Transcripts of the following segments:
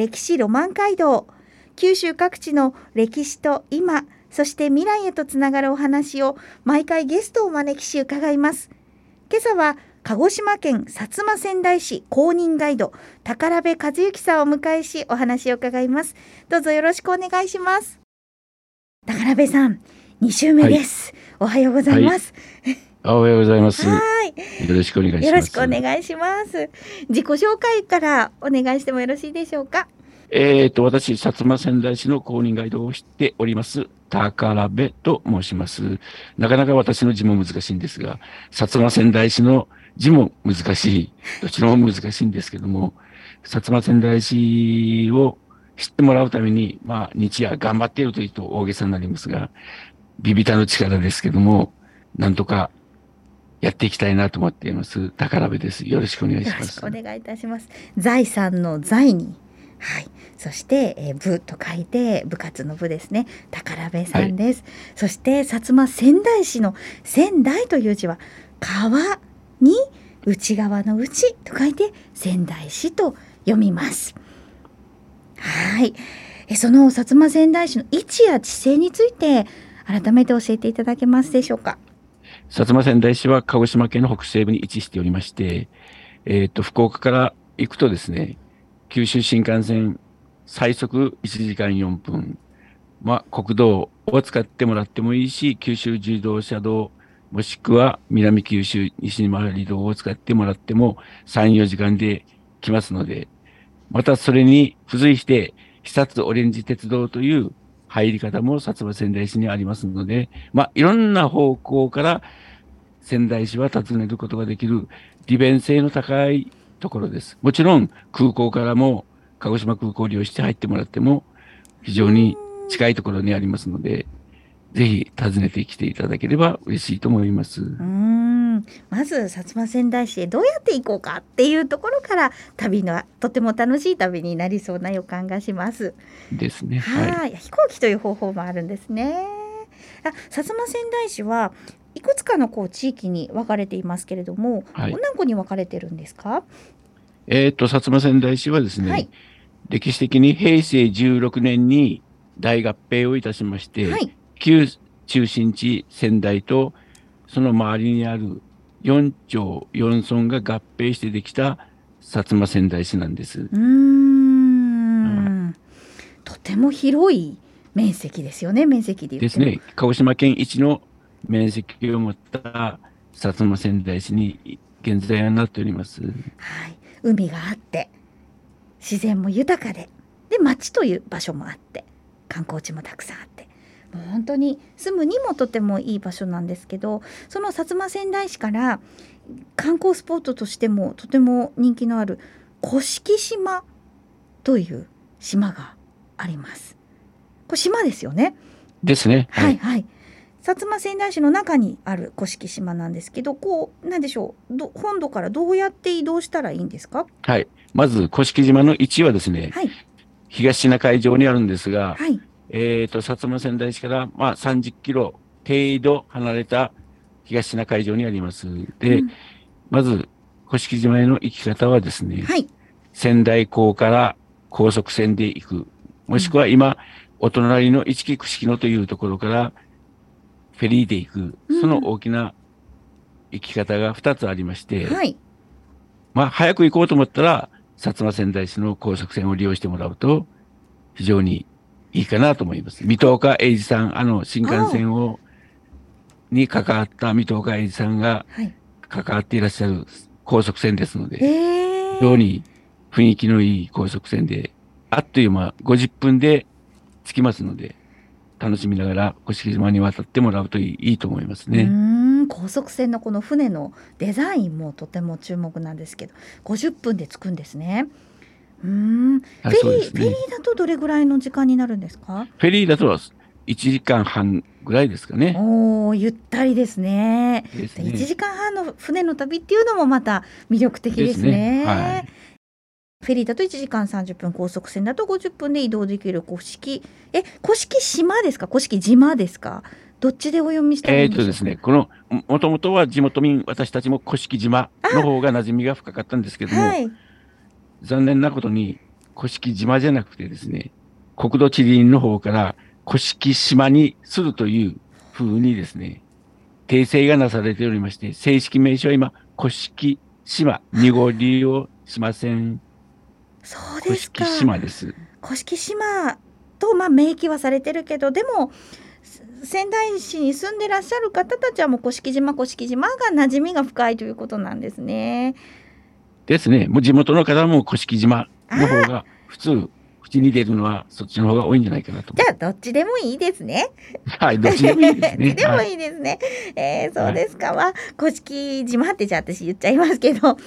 歴史ロマン街道。九州各地の歴史と今そして未来へとつながるお話を毎回ゲストをお招きし伺います。今朝は鹿児島県薩摩仙台市公認ガイド宝部和幸さんをお迎えしお話を伺います。どうぞよろしくお願いします。宝部さん2週目です、はい、おはようございます、はいおはようございます。はい。よろしくお願いします。よろしくお願いします。自己紹介からお願いしてもよろしいでしょうか？えっ、と、私、薩摩仙台市の公認ガイドをしております、宝部と申します。なかなか私の字も難しいんですが、薩摩仙台市の字も難しい。どちらも難しいんですけども、薩摩仙台市を知ってもらうために、まあ、日夜頑張っているというと大げさになりますが、ビビタの力ですけども、なんとかやっていきたいなと思っています。宝部です。よろしくお願いします。お願いいたします。財産の財に。はい。そして、えー、部と書いて部活の部ですね。宝部さんです。はい、そして薩摩仙台市の仙台という字は川に内側の内と書いて仙台市と読みます。はい。えその薩摩仙台市の位置や地勢について改めて教えていただけますでしょうか？薩摩仙台市は鹿児島県の北西部に位置しておりまして、えっ、ー、と、福岡から行くとですね、九州新幹線最速1時間4分、まあ、国道を使ってもらってもいいし、九州自動車道、もしくは南九州西に回り道を使ってもらっても3、4時間で来ますので、またそれに付随して、久津オレンジ鉄道という入り方も薩摩仙台市にありますので、まあ、いろんな方向から仙台市は訪ねることができる利便性の高いところです。もちろん空港からも鹿児島空港を利用して入ってもらっても非常に近いところにありますので、ぜひ訪ねてきていただければ嬉しいと思います。うんまず薩摩仙台市へどうやって行こうかっていうところから旅のとても楽しい旅になりそうな予感がします。ですね。はい。飛行機という方法もあるんですね。あ薩摩仙台市はいくつかのこう地域に分かれていますけれども、はい、何個に分かれてるんですか？えっ、と薩摩仙台市はですね、はい、歴史的に平成16年に大合併をいたしまして、はい、旧中心地仙台とその周りにある4町4村が合併してできた薩摩仙台市なんです。うん、とても広い面積ですよね面積でですね。鹿児島県一の面積を持った薩摩仙台市に現在はなっております。はい、海があって自然も豊かでで町という場所もあって観光地もたくさんあってもう本当に住むにもとてもいい場所なんですけどその薩摩川内市から観光スポットとしてもとても人気のある甑島という島があります。これ島ですよね？ですね。はい、はい、はい薩摩川内市の中にある甑島なんですけど、こうなんでしょう、本土からどうやって移動したらいいんですか？はい、まず甑島の位置はですね、はい、東シナ海上にあるんですが、はい、えっ、ー、と、薩摩仙台市から、まあ、30キロ程度離れた東シナ海上にあります。で、うん、まず、甑島への行き方はですね、はい、仙台港から高速船で行く。もしくは今、うん、お隣の市木串野というところからフェリーで行く。その大きな行き方が2つありまして、はい、まあ、早く行こうと思ったら、薩摩仙台市の高速船を利用してもらうと、非常にいいかなと思います。水戸岡英二さん、あの新幹線を、に関わった水戸岡英二さんが関わっていらっしゃる高速船ですので、非常に雰囲気のいい高速船で、あっという間50分で着きますので、楽しみながら甑島に渡ってもらうといいと思いますね。高速船のこの船のデザインもとても注目なんですけど50分で着くんですね。うん、はい、フェリー、だとどれぐらいの時間になるんですか？フェリーだと1時間半ぐらいですかね。おお、ゆったりですね。ですね。1時間半の船の旅っていうのもまた魅力的ですね。すね。はい、フェリーだと1時間30分、高速船だと50分で移動できる古式、え、古式島ですか？古式島ですか？どっちでお読みしたえー、とですね、この、もともとは地元民、私たちも古式島の方が馴染みが深かったんですけども、はい、残念なことに、古式島じゃなくてですね、国土地理院の方から、古式島にするというふうにですね、訂正がなされておりまして、正式名称は今、古式島、濁りをしません。そうですか。古式島です。古式島と、まあ、明記はされてるけど、でも、仙台市に住んでらっしゃる方たちはもう古式島古式島が馴染みが深いということなんですね。ですね。もう地元の方も古式島の方が普通口に出るのはそっちの方が多いんじゃないかなと。じゃあ、どっちでもいいですね。はい、どっちでもいいですね。でもいいですね。はい、えー、そうですか。は、古式島ってじゃあ私言っちゃいますけど、と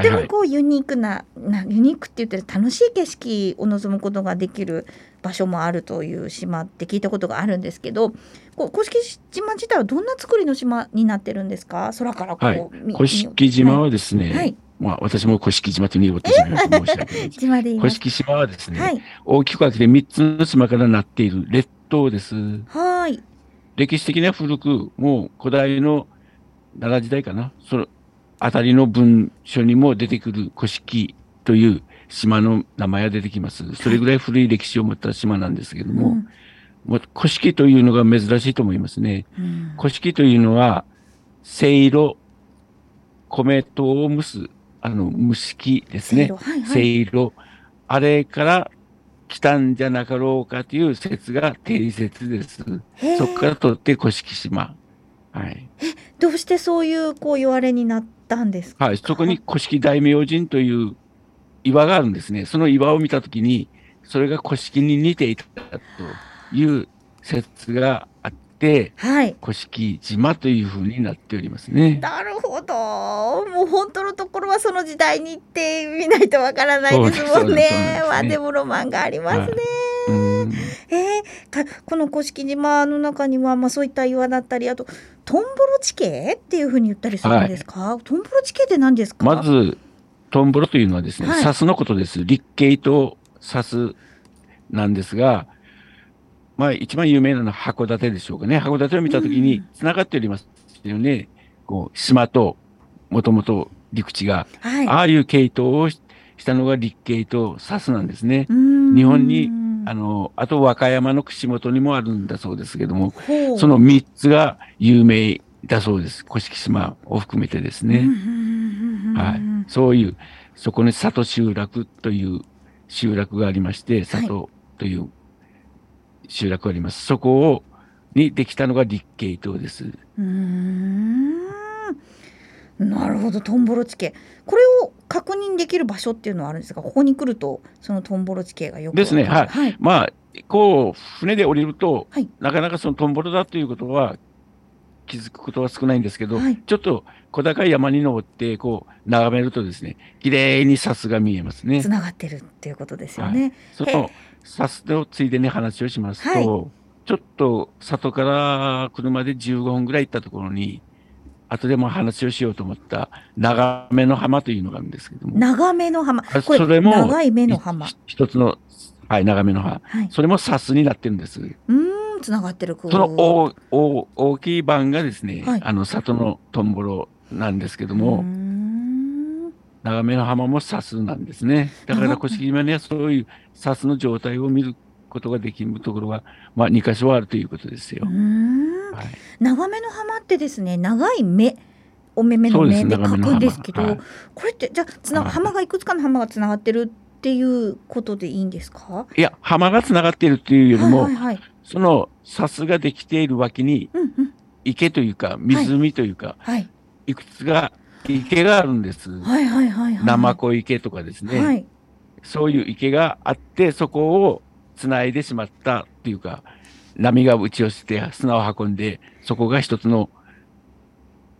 てもこうユニークな、なユニークって言ったら楽しい景色を望むことができる場所もあるという島って聞いたことがあるんですけど、こう古式島自体はどんな作りの島になってるんですか？空からこう、はい、古式島はですね、はいまあ、私も古式島というふうに申し訳ない 島で古式島はですね、はい、大きく分けて3つの島からなっている列島です。はい。歴史的には古く、もう古代の奈良時代かな、そのあたりの文書にも出てくる古式という島の名前が出てきます。それぐらい古い歴史を持った島なんですけども、うん、もう古式というのが珍しいと思いますね。うん、古式というのは、せいろ、米糖を蒸すあの、蒸し器ですね。せいろ、あれから来たんじゃなかろうかという説が定説です。そこから取って古式島。はい。え、どうしてそういうこう言われになったんですか？はい、そこに古式大明神という岩があるんですね。その岩を見たときに、それが古式に似ていたという説があっ、はい、古式島というふうになっておりますね。なるほど。もう本当のところはその時代に行ってみないとわからないですもんね。でまあでもロマンがありますね。はいえー、この古式島の中には、まあ、そういった岩だったりあとトンボロ地形っていうふうに言ったりするんですか、はい、トンボロ地形って何ですか？まずトンボロというのはですね、はい、サスのことです立形とサスなんですがまあ、一番有名なのは函館でしょうかね。函館を見たときに、繋がっておりますよね。こう、島と、もともと陸地が、はい、ああいう系統をしたのが陸系とサスなんですね。日本に、あの、あと和歌山の串本にもあるんだそうですけども、その三つが有名だそうです。甑島を含めてですね。はい。そういう、そこに里集落という集落がありまして、里という集落があります。そこを、にできたのが立慶島です。うん。なるほど、トンボロ地形。これを確認できる場所っていうのはあるんですか？ここに来ると、そのトンボロ地形がよく。ですね。はい。はい、まあ、こう船で降りると、はい、なかなかそのトンボロだということは気づくことは少ないんですけど、はい、ちょっと小高い山に登ってこう眺めるとですね、綺麗にさすが見えますね。つながってるっていうことですよね。そのさすとついでに話をしますと、はい、ちょっと里から車で15分ぐらい行ったところに、後でも話をしようと思った長めの浜というのがあるんですけども。長めの浜。それも長い目の浜。一つの、はい、長めの浜。はい、それもサスになってるんです。うん、つながってる。その大大大きい版がですね、はい、あの里のトンボロなんですけども、長めの浜もサスなんですね。だから古式島にはそういうサスの状態を見ることができるところが、まあ、2箇所あるということですよ。はい、長めの浜ってですね長い目お目目の目で書くんですけど、はい、これってじゃあつな浜がいくつかの浜がつながってるっていうことでいいんですか？いや浜がつながっているっていうよりも、はいはいはい、そのサスができている脇に、池というか湖というか、はい、いくつが池があるんです。はいはいはい、はい。ナマコ池とかですね。はい。そういう池があって、そこを繋いでしまったっていうか、波が打ち寄せて砂を運んで、そこが一つの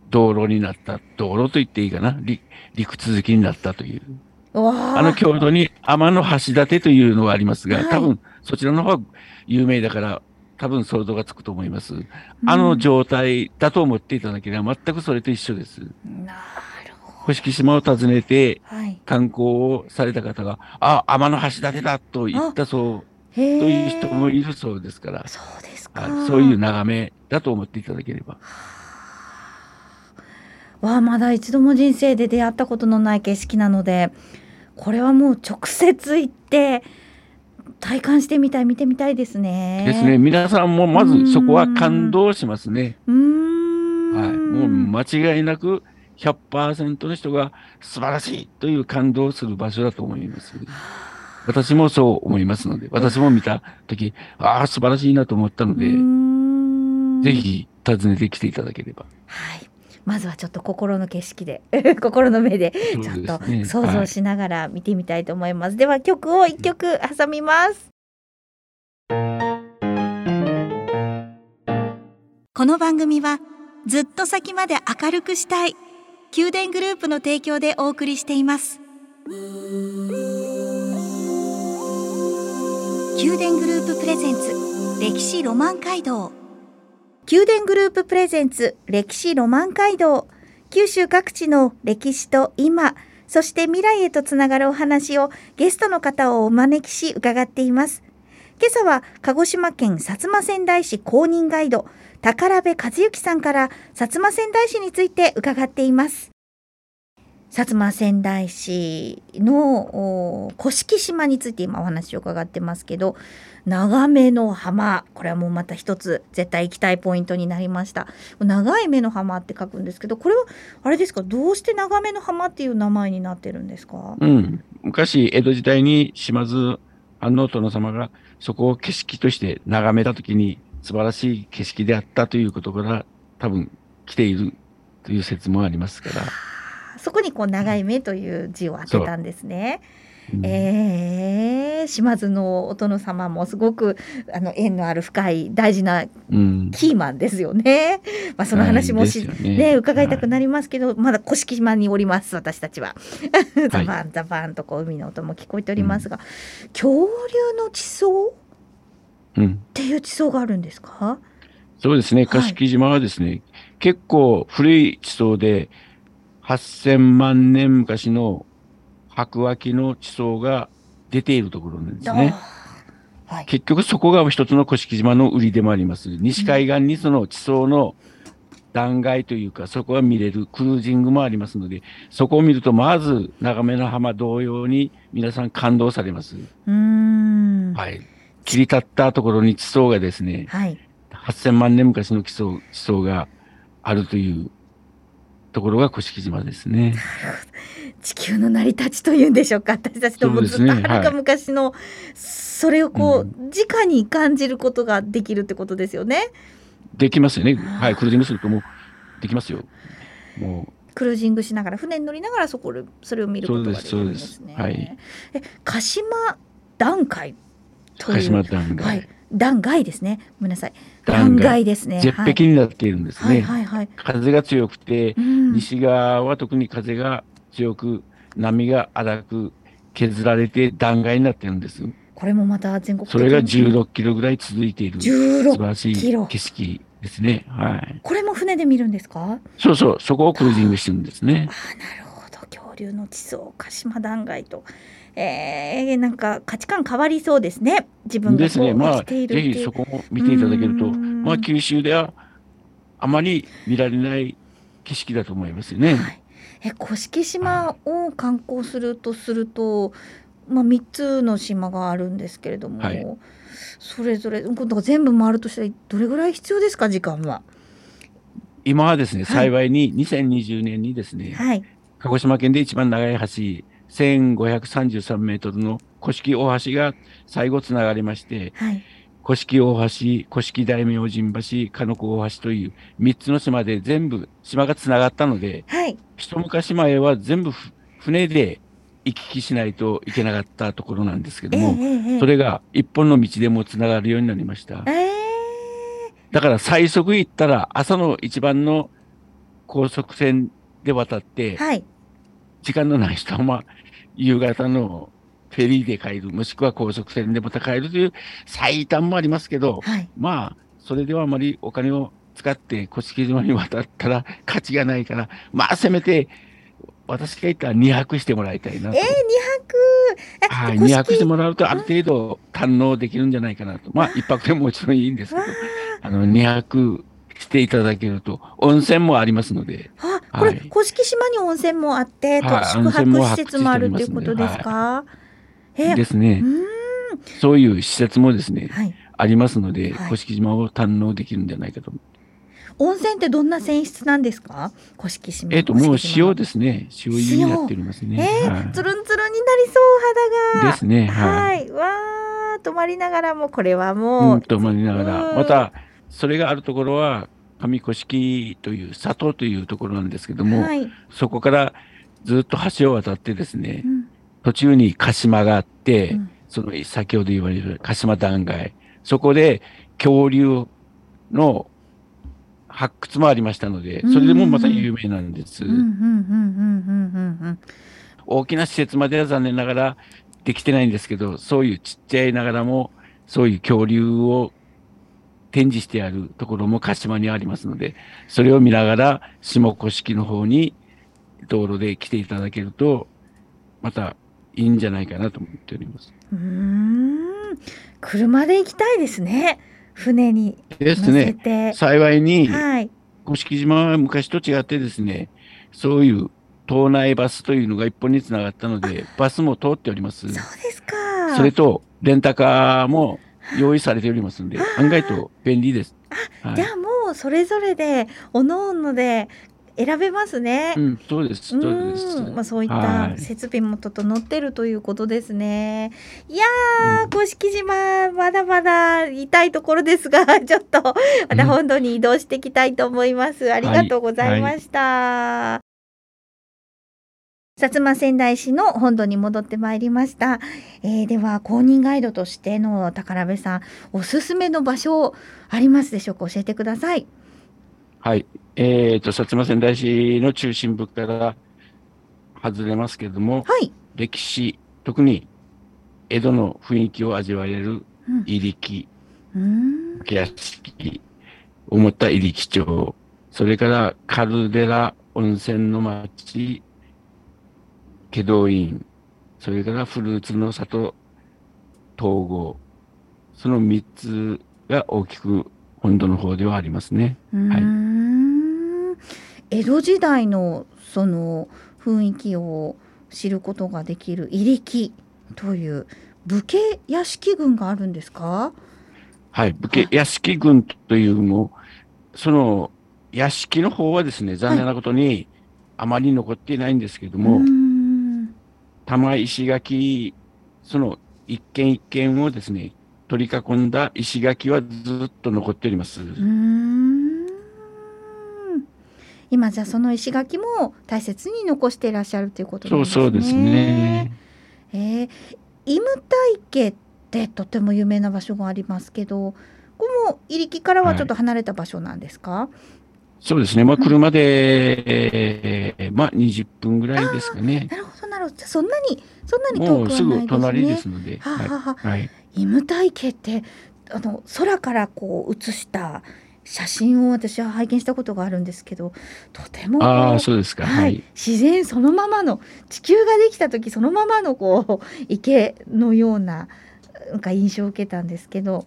道路になった。道路と言っていいかな。陸陸続きになったという。あの郷土に天の橋立というのがありますが、はい、多分そちらの方が有名だから、多分想像がつくと思います。あの状態だと思っていただければ、全くそれと一緒です。なるほど。甑島を訪ねて、観光をされた方が、あ、天の橋立だと言ったそう、という人もいるそうですから、そうですか。そういう眺めだと思っていただければ。わあ、まだ一度も人生で出会ったことのない景色なので、これはもう直接行って体感してみたい見てみたいですね。ですね。皆さんもまずそこは感動しますね。はい。もう間違いなく100%の人が素晴らしいという感動する場所だと思います。私もそう思いますので、私も見たとき、ああ、素晴らしいなと思ったので、ぜひ訪ねてきていただければ。はい。まずはちょっと心の景色で 心の目でちょっと想像しながら見てみたいと思います。すねはい、では曲を一曲挟みます。この番組はずっと先まで明るくしたい宮殿グループの提供でお送りしています。宮殿グループプレゼンツ歴史ロマン街道宮殿グループプレゼンツ歴史ロマン街道。九州各地の歴史と今そして未来へとつながるお話をゲストの方をお招きし伺っています。今朝は鹿児島県薩摩川内市公認ガイド宝部和幸さんから薩摩川内市について伺っています。薩摩川内市の甑島について今お話を伺ってますけど長めの浜これはもうまた一つ絶対行きたいポイントになりました。長い目の浜って書くんですけどこれはあれですか？どうして長めの浜っていう名前になってるんですか、うん、昔江戸時代に島津安納殿様がそこを景色として眺めた時に素晴らしい景色であったということから多分来ているという説もありますから。そこにこう長い目という字を当てたんですね。うん、えー、島津のお殿様もすごくあの縁のある深い大事なキーマンですよね。うん、まあその話もし、ね、ね、伺いたくなりますけど、はい、まだ甑島におります私たちは。ザバンザバンとこう海の音も聞こえておりますが、うん、恐竜の地層、うん、っていう地層があるんですか？そうですね。甑島はですね、はい、結構古い地層で8000万年昔の白亜紀の地層が出ているところなんですね。はい、結局そこが一つの甑島の売りでもあります。西海岸にその地層の断崖というか、そこが見れるクルージングもありますので、そこを見ると、まず長めの浜同様に皆さん感動されます。はい。切り立ったところに地層がですね、はい、8000万年昔の地層地層があるというところが甑島ですね。地球の成り立ちというんでしょうか私たちともずっとはるか昔のそれをこう、うん、直に感じることができるってことですよね。できますよね。はい、クルージングするともうできますよ。もうクルージングしながら船に乗りながらそこそれを見ることができるんですね。はい。え鹿島段階という鹿島段階。はい断崖ですね。ごめんなさい。断崖ですね。絶壁になっているんですね。はいはいはい、風が強くて、うん、西側は特に風が強く、波が荒く削られて断崖になってるんです。これもまた全国それが16キロぐらい続いている素晴らしい景色ですね。はい。これも船で見るんですか？そうそう、そこをクルージングしてるんですね。あなるほど。恐竜の地層、鹿島断崖と。えー、なんか価値観変わりそうですね。自分がですね。まあ、ぜひそこも見ていただけると、まあ、九州ではあまり見られない景色だと思いますよね。はい、え、甑島を観光するとすると、まあ、3つの島があるんですけれども、はい、それぞれ全部回るとしたらどれぐらい必要ですか時間は？今はですね、幸いに2020年にですね、はい、鹿児島県で一番長い橋1533メートルの古式大橋が最後つながりまして、はい、古式大橋、古式大明神橋、鹿野子大橋という3つの島で全部島がつながったので、はい、一昔前は全部船で行き来しないといけなかったところなんですけども、えーえー、それが一本の道でもつながるようになりました。えー、だから最速行ったら朝の一番の高速船で渡って、はい、時間のない人は、まあ、夕方のフェリーで帰る、もしくは高速船でまた帰るという最短もありますけど、はい、まあ、それではあまりお金を使って甑島に渡ったら価値がないから、まあ、せめて、私が言ったら2泊してもらいたいなと。えー、2泊？はい、2泊してもらうとある程度堪能できるんじゃないかなと。まあ、1泊でももちろんいいんですけど、あの、2泊していただけると、温泉もありますので。あ、これ、甑島に温泉もあって、はい、宿泊施設もあるということですか、えですね。そういう施設もですね、はい、ありますので、甑島を堪能できるんじゃないかと。温泉ってどんな泉質なんですか？甑島えっ、ともう塩ですね。塩湯になっておりますね。えー、はい、つるんつるんになりそう肌が。ですねはい、わあ泊まりながらもこれはもう、うん、泊まりながら。またそれがあるところは上甑という里というところなんですけども、はい、そこからずっと橋を渡ってですね、うん、途中に鹿島があって、うん、その先ほど言われる鹿島断崖、そこで恐竜の発掘もありましたので、それでもまた有名なんです。大きな施設までは残念ながらできてないんですけど、そういうちっちゃいながらも、そういう恐竜を展示してあるところも鹿島にありますので、それを見ながら下甑の方に道路で来ていただけると、またいいんじゃないかなと思っております。うん車で行きたいですね。船にですね。幸いに、はい、甑島は昔と違ってですね、そういう島内バスというのが一本につながったので、バスも通っております。そうですか。それと、レンタカーも用意されておりますので、案外と便利です。あ、じゃあもうそれぞれで、おのおので選べますね。うん、そうです。そうです。まあ、そういった設備も整ってるということですね。いやー、甑、島、まだまだ痛いところですが、ちょっと、また本土に移動していきたいと思います。ありがとうございました。はいはい薩摩仙台市の本土に戻ってまいりました。えー、では公認ガイドとしての宝部さん、おすすめの場所ありますでしょうか？教えてください。はい。えっ、ー、と、薩摩仙台市の中心部から外れますけれども、はい、歴史、特に江戸の雰囲気を味わえる入力、うん、屋敷、思った入力町、それからカルデラ温泉の町、祁答院、それからフルーツの里統合、その3つが大きく本土の方ではありますね。はい、江戸時代のその雰囲気を知ることができる入力という武家屋敷群があるんですか？はい、武家屋敷群というも、その屋敷の方はですね、残念なことにあまり残っていないんですけども、はい、玉石垣、その一軒一軒をですね、取り囲んだ石垣はずっと残っております。今じゃその石垣も大切に残していらっしゃるということなんですね。そうそうですね。えー、イムタイ家ってとても有名な場所がありますけど、ここも入木からはちょっと離れた場所なんですか？はいそうですね。まあ、車で、うん、えー、まあ、20分ぐらいですかね。なるほど、なるほど。そんなに、そんなに遠くはないですね。すぐ隣ですので。ははははい。イムタイ家って、あの、空からこう写した写真を私は拝見したことがあるんですけど、とても。ああ、そうですか。はい。自然そのままの、地球ができた時そのままのこう、池のような、なんか印象を受けたんですけど、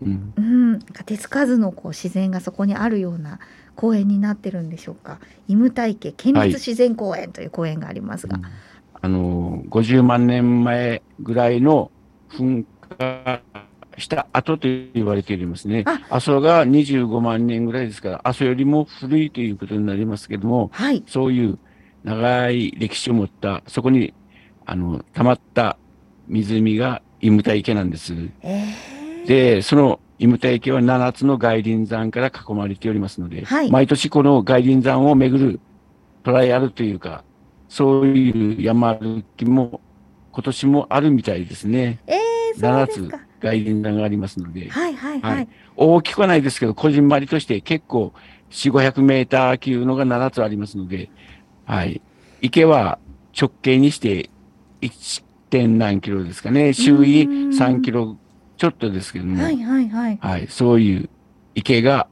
うん、うん、手つかずのこう自然がそこにあるような公園になってるんでしょうか。イムタイ家県立自然公園という公園がありますが、はいうん、あの50万年前ぐらいの噴火した後と言われていますね。阿蘇が25万年ぐらいですから、阿蘇よりも古いということになりますけども、はい、そういう長い歴史を持った、そこにあの溜まった湖がイムタイ池なんです。えー、で、そのイムタ池は7つの外輪山から囲まれておりますので、はい、毎年この外輪山を巡るトライアルというか、そういう山歩きも今年もあるみたいですね。えー、7つ外輪山がありますので、はいはいはい、はい、大きくはないですけど、こじんまりとして結構4、500メーター級のが7つありますので、はい。池は直径にして 1. 点何キロですかね。周囲3キロちょっとですけども。はいはいはい。はい。そういう池が、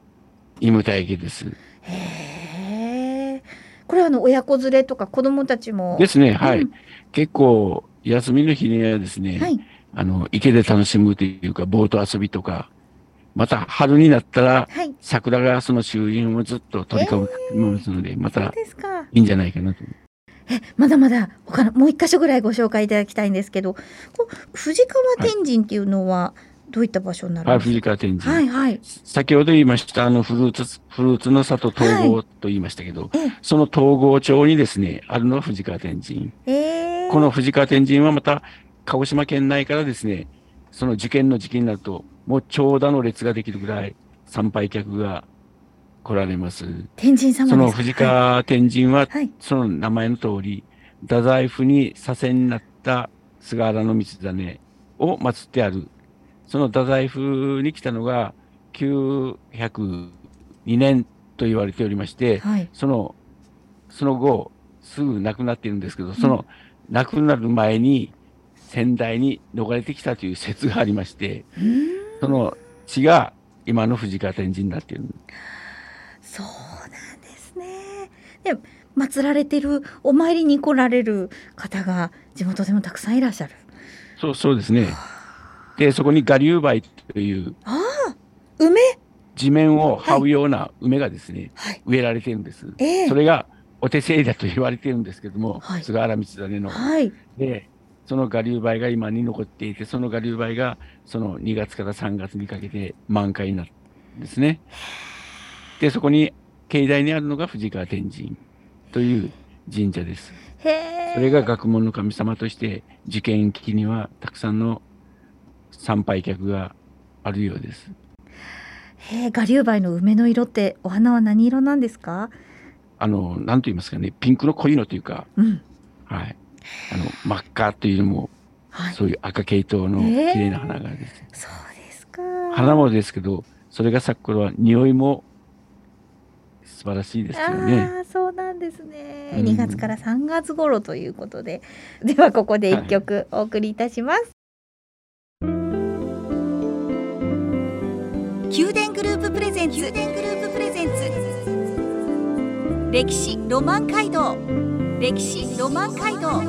イムタ池です。へえ。これはあの、親子連れとか子供たちも。ですね、はい。うん、結構、休みの日にはですね、はい、あの、池で楽しむというか、ボート遊びとか、また春になったら、はい、桜がその周辺をずっと取り込みますので、えー、またいいんじゃないかなと。えまだまだ他のもう一箇所ぐらいご紹介いただきたいんですけど藤川天神っていうのはどういった場所になるんですか、はい、藤川天神、はいはい、先ほど言いましたあのフルーツフルーツの里統合と言いましたけど、はい、その統合町にですねあるのは藤川天神、えー、この藤川天神はまた鹿児島県内からですねその受験の時期になるともう長蛇の列ができるぐらい参拝客が来られます。天神様その藤川天神は、はい、その名前の通り、太宰府に左遷になった菅原道真を祀ってある。その太宰府に来たのが902年と言われておりまして、はい、その、その後、すぐ亡くなっているんですけど、その亡くなる前に仙台に逃れてきたという説がありまして、その地が今の藤川天神になっている。そうなんですね。で祀られてるお参りに来られる方が地元でもたくさんいらっしゃる。そうそうですね。でそこに我流梅というああ梅？地面を這うような梅がですね、はい、植えられてるんです。えー、それがお手製だと言われてるんですけども、はい、菅原道真の。はい、でその我流梅が今に残っていてその我流梅がその2月から3月にかけて満開になるんですね。で、そこに境内にあるのが藤川天神という神社です。それが学問の神様として受験期にはたくさんの参拝客があるようです。へえ、我流梅の梅の色ってお花は何色なんですか？あの何と言いますかね、ピンクの濃いのというか、うん、はい、あの真っ赤というよりも、はい、そういう赤系統の綺麗な花がです、そうですか。花もですけど、それが咲く頃は匂いも素晴らしいですよね。あそうなんですね。2月から3月頃ということで、ではここで一曲お送りいたします。はい、宮殿グループプレゼンツ。宮殿グループプレゼンツ。歴史ロマン街道。歴史ロマン街道。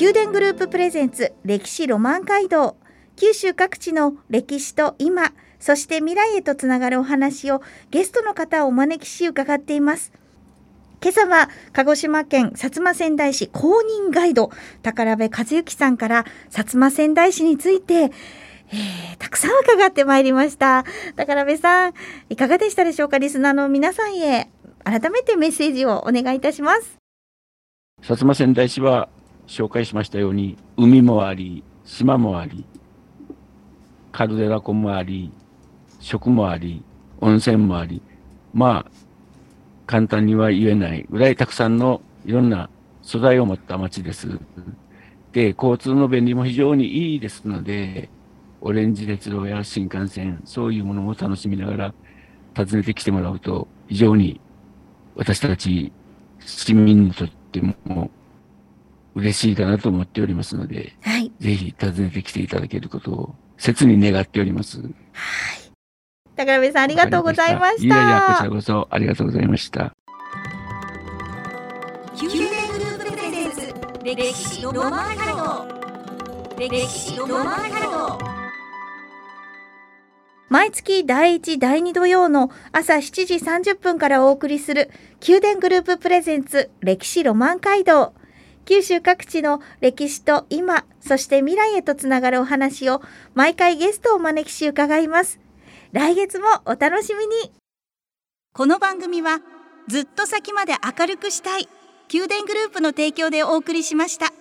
宮殿グループプレゼンツ歴史ロマン街道九州各地の歴史と今そして未来へとつながるお話をゲストの方をお招きし伺っています。今朝は鹿児島県薩摩川内市公認ガイド宝部和幸さんから薩摩川内市について、えー、たくさん伺ってまいりました。宝部さんいかがでしたでしょうか？リスナーの皆さんへ改めてメッセージをお願いいたします。薩摩川内市は紹介しましたように海もあり島もありカルデラ湖もあり、食もあり、温泉もあり、まあ、簡単には言えないぐらいたくさんのいろんな素材を持った町です。で、交通の便利も非常にいいですので、オレンジ鉄道や新幹線、そういうものも楽しみながら訪ねてきてもらうと、非常に私たち市民にとっても嬉しいかなと思っておりますので、はい、ぜひ訪ねてきていただけることを切に願っております。はい。宝部さんありがとうございました。いやいや、こちらこそありがとうございました。歴史ロマンカル歴史ロマンカル毎月第1、第2土曜の朝7時30分からお送りする宮殿グループプレゼンツ歴史ロマン街道。九州各地の歴史と今、そして未来へとつながるお話を毎回ゲストをお招きし伺います。来月もお楽しみに。この番組はずっと先まで明るくしたい宮殿グループの提供でお送りしました。